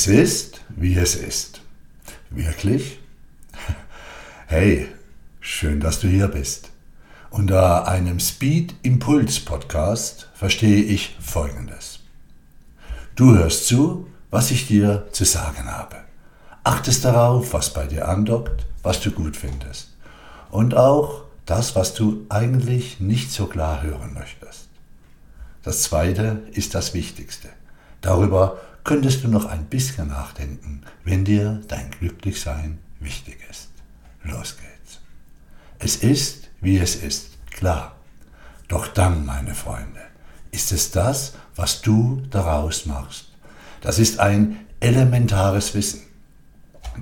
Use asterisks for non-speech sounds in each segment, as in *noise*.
Es ist, wie es ist. Wirklich? *laughs* Hey, schön, dass du hier bist. Unter einem Speed Impuls Podcast verstehe ich Folgendes. Du hörst zu, was ich dir zu sagen habe. Achtest darauf, was bei dir andockt, was du gut findest. Und auch das, was du eigentlich nicht so klar hören möchtest. Das zweite ist das Wichtigste. Darüber könntest du noch ein bisschen nachdenken, wenn dir dein Glücklichsein wichtig ist. Los geht's. Es ist, wie es ist, klar. Doch dann, meine Freunde, ist es das, was du daraus machst. Das ist ein elementares Wissen.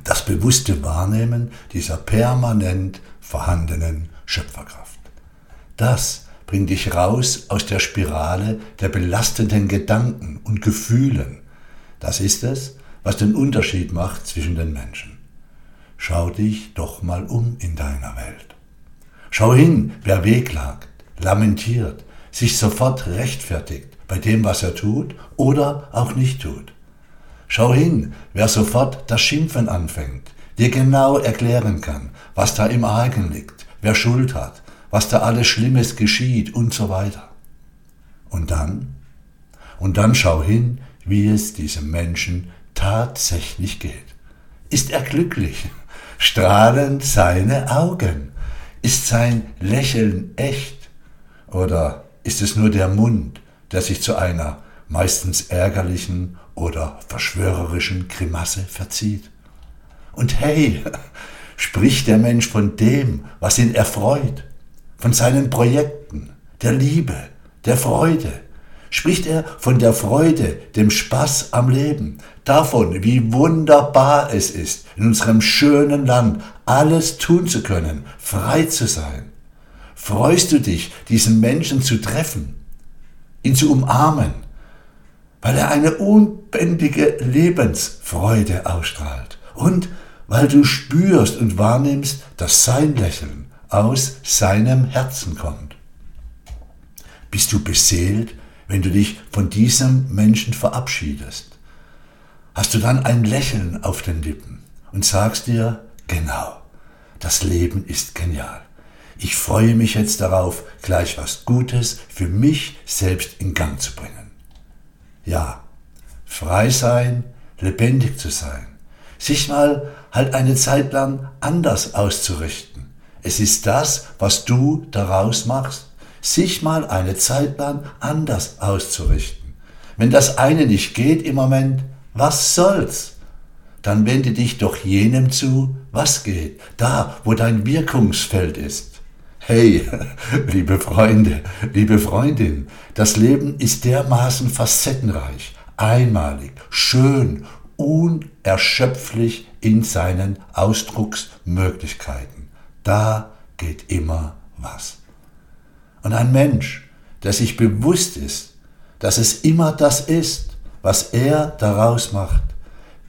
Das bewusste Wahrnehmen dieser permanent vorhandenen Schöpferkraft. Das bringt dich raus aus der Spirale der belastenden Gedanken und Gefühlen. Das ist es, was den Unterschied macht zwischen den Menschen. Schau dich doch mal um in deiner Welt. Schau hin, wer wehklagt, lamentiert, sich sofort rechtfertigt bei dem, was er tut oder auch nicht tut. Schau hin, wer sofort das Schimpfen anfängt, dir genau erklären kann, was da im Argen liegt, wer Schuld hat, was da alles Schlimmes geschieht und so weiter. Und dann? Und dann schau hin, wie es diesem Menschen tatsächlich geht. Ist er glücklich? Strahlen seine Augen? Ist sein Lächeln echt? Oder ist es nur der Mund, der sich zu einer meistens ärgerlichen oder verschwörerischen Grimasse verzieht? Und hey, *laughs* spricht der Mensch von dem, was ihn erfreut, von seinen Projekten, der Liebe, der Freude? Spricht er von der Freude, dem Spaß am Leben, davon, wie wunderbar es ist, in unserem schönen Land alles tun zu können, frei zu sein? Freust du dich, diesen Menschen zu treffen, ihn zu umarmen, weil er eine unbändige Lebensfreude ausstrahlt und weil du spürst und wahrnimmst, dass sein Lächeln aus seinem Herzen kommt. Bist du beseelt, wenn du dich von diesem Menschen verabschiedest? Hast du dann ein Lächeln auf den Lippen und sagst dir, genau, das Leben ist genial. Ich freue mich jetzt darauf, gleich was Gutes für mich selbst in Gang zu bringen. Ja, frei sein, lebendig zu sein, sich mal halt eine Zeit lang anders auszurichten es ist das, was du daraus machst, sich mal eine Zeit lang anders auszurichten. Wenn das eine nicht geht im Moment, was soll's? Dann wende dich doch jenem zu, was geht, da, wo dein Wirkungsfeld ist. Hey, *laughs* liebe Freunde, liebe Freundin, das Leben ist dermaßen facettenreich, einmalig, schön, unerschöpflich in seinen Ausdrucksmöglichkeiten. Da geht immer was. Und ein Mensch, der sich bewusst ist, dass es immer das ist, was er daraus macht,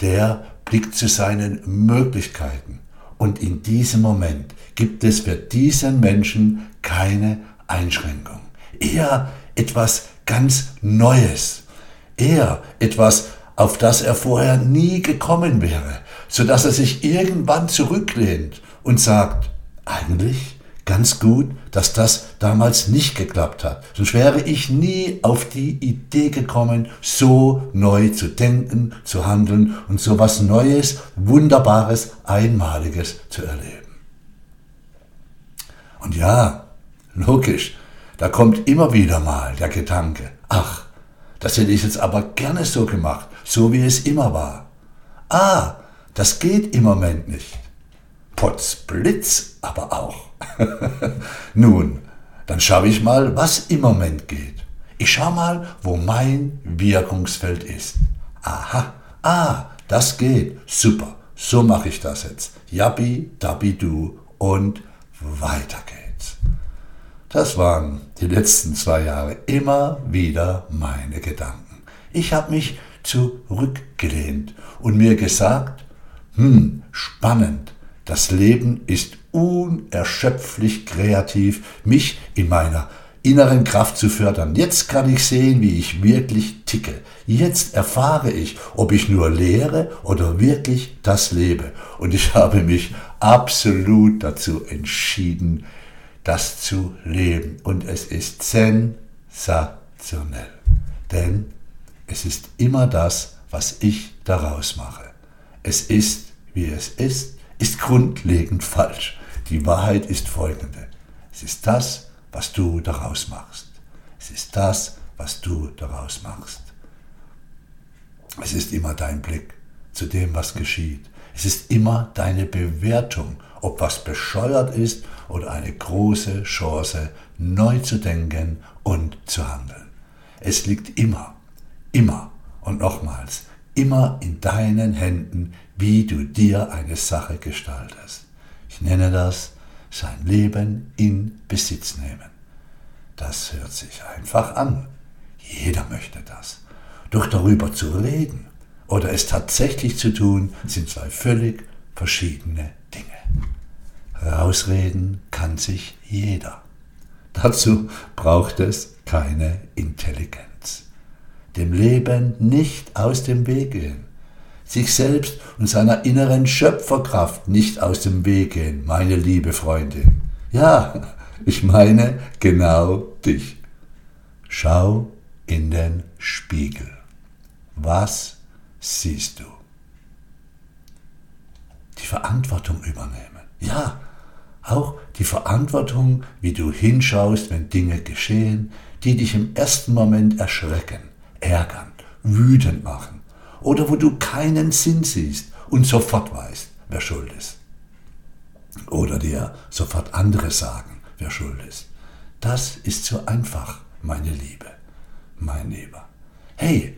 der blickt zu seinen Möglichkeiten. Und in diesem Moment gibt es für diesen Menschen keine Einschränkung. Eher etwas ganz Neues. Eher etwas, auf das er vorher nie gekommen wäre, sodass er sich irgendwann zurücklehnt und sagt, eigentlich ganz gut, dass das damals nicht geklappt hat. Sonst wäre ich nie auf die Idee gekommen, so neu zu denken, zu handeln und so was Neues, Wunderbares, Einmaliges zu erleben. Und ja, logisch, da kommt immer wieder mal der Gedanke, ach, das hätte ich jetzt aber gerne so gemacht, so wie es immer war. Ah, das geht im Moment nicht. Potzblitz aber auch. *laughs* Nun, dann schaue ich mal, was im Moment geht. Ich schaue mal, wo mein Wirkungsfeld ist. Aha, ah, das geht. Super, so mache ich das jetzt. Yappi, dabbi, du und weiter geht's. Das waren die letzten zwei Jahre immer wieder meine Gedanken. Ich habe mich zurückgelehnt und mir gesagt, hm, spannend, das Leben ist unerschöpflich kreativ, mich in meiner inneren Kraft zu fördern. Jetzt kann ich sehen, wie ich wirklich ticke. Jetzt erfahre ich, ob ich nur lehre oder wirklich das lebe. Und ich *laughs* habe mich absolut dazu entschieden, das zu leben. Und es ist sensationell. Denn es ist immer das, was ich daraus mache. Es ist, wie es ist, ist grundlegend falsch. Die Wahrheit ist folgende. Es ist das, was du daraus machst. Es ist das, was du daraus machst. Es ist immer dein Blick zu dem, was geschieht. Es ist immer deine Bewertung, ob was bescheuert ist oder eine große Chance, neu zu denken und zu handeln. Es liegt immer, immer und nochmals, immer in deinen Händen, wie du dir eine Sache gestaltest. Ich nenne das sein Leben in Besitz nehmen. Das hört sich einfach an. Jeder möchte das. Doch darüber zu reden oder es tatsächlich zu tun, sind zwei völlig verschiedene Dinge. Rausreden kann sich jeder. Dazu braucht es keine Intelligenz. Dem Leben nicht aus dem Weg gehen sich selbst und seiner inneren Schöpferkraft nicht aus dem Weg gehen, meine liebe Freundin. Ja, ich meine genau dich. Schau in den Spiegel. Was siehst du? Die Verantwortung übernehmen. Ja, auch die Verantwortung, wie du hinschaust, wenn Dinge geschehen, die dich im ersten Moment erschrecken, ärgern, wütend machen oder wo du keinen Sinn siehst und sofort weißt, wer schuld ist. Oder dir sofort andere sagen, wer schuld ist. Das ist so einfach, meine Liebe, mein Lieber. Hey,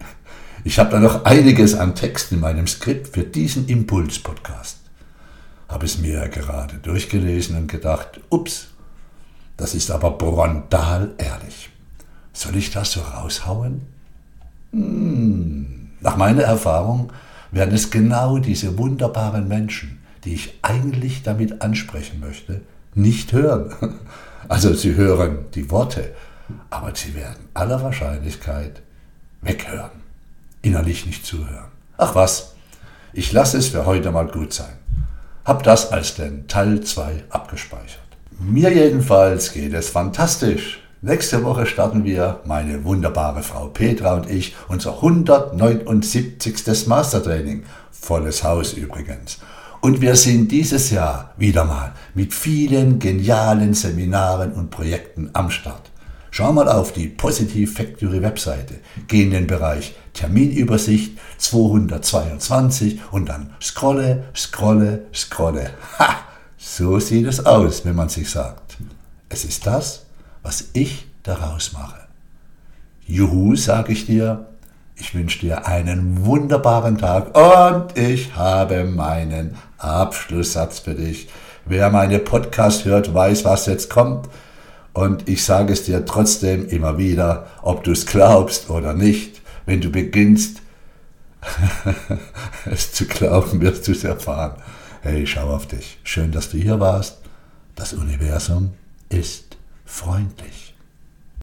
ich habe da noch einiges an Text in meinem Skript für diesen Impuls-Podcast. Habe es mir gerade durchgelesen und gedacht, ups, das ist aber brontal ehrlich. Soll ich das so raushauen? Hm, nach meiner Erfahrung werden es genau diese wunderbaren Menschen, die ich eigentlich damit ansprechen möchte, nicht hören. *laughs* Also sie hören die Worte, aber sie werden aller Wahrscheinlichkeit weghören, innerlich nicht zuhören. Ach was, ich lasse es für heute mal gut sein. Hab das als den Teil 2 abgespeichert. Mir jedenfalls geht es fantastisch. Nächste Woche starten wir, meine wunderbare Frau Petra und ich, unser 179. Mastertraining. Volles Haus übrigens. Und wir sind dieses Jahr wieder mal mit vielen genialen Seminaren und Projekten am Start. Schau mal auf die Positive Factory Webseite, geh in den Bereich Terminübersicht 222 und dann scrolle, scrolle, scrolle. Ha! So sieht es aus, wenn man sich sagt. Es ist das, was ich daraus mache. Juhu, sage ich dir, ich wünsche dir einen wunderbaren Tag und ich habe meinen Abschlusssatz für dich. Wer meine Podcast hört, weiß, was jetzt kommt. Und ich sage es dir trotzdem immer wieder, ob du es glaubst oder nicht. Wenn du beginnst, *laughs* es zu glauben, wirst du es erfahren. Hey, schau auf dich. Schön, dass du hier warst. Das Universum ist freundlich.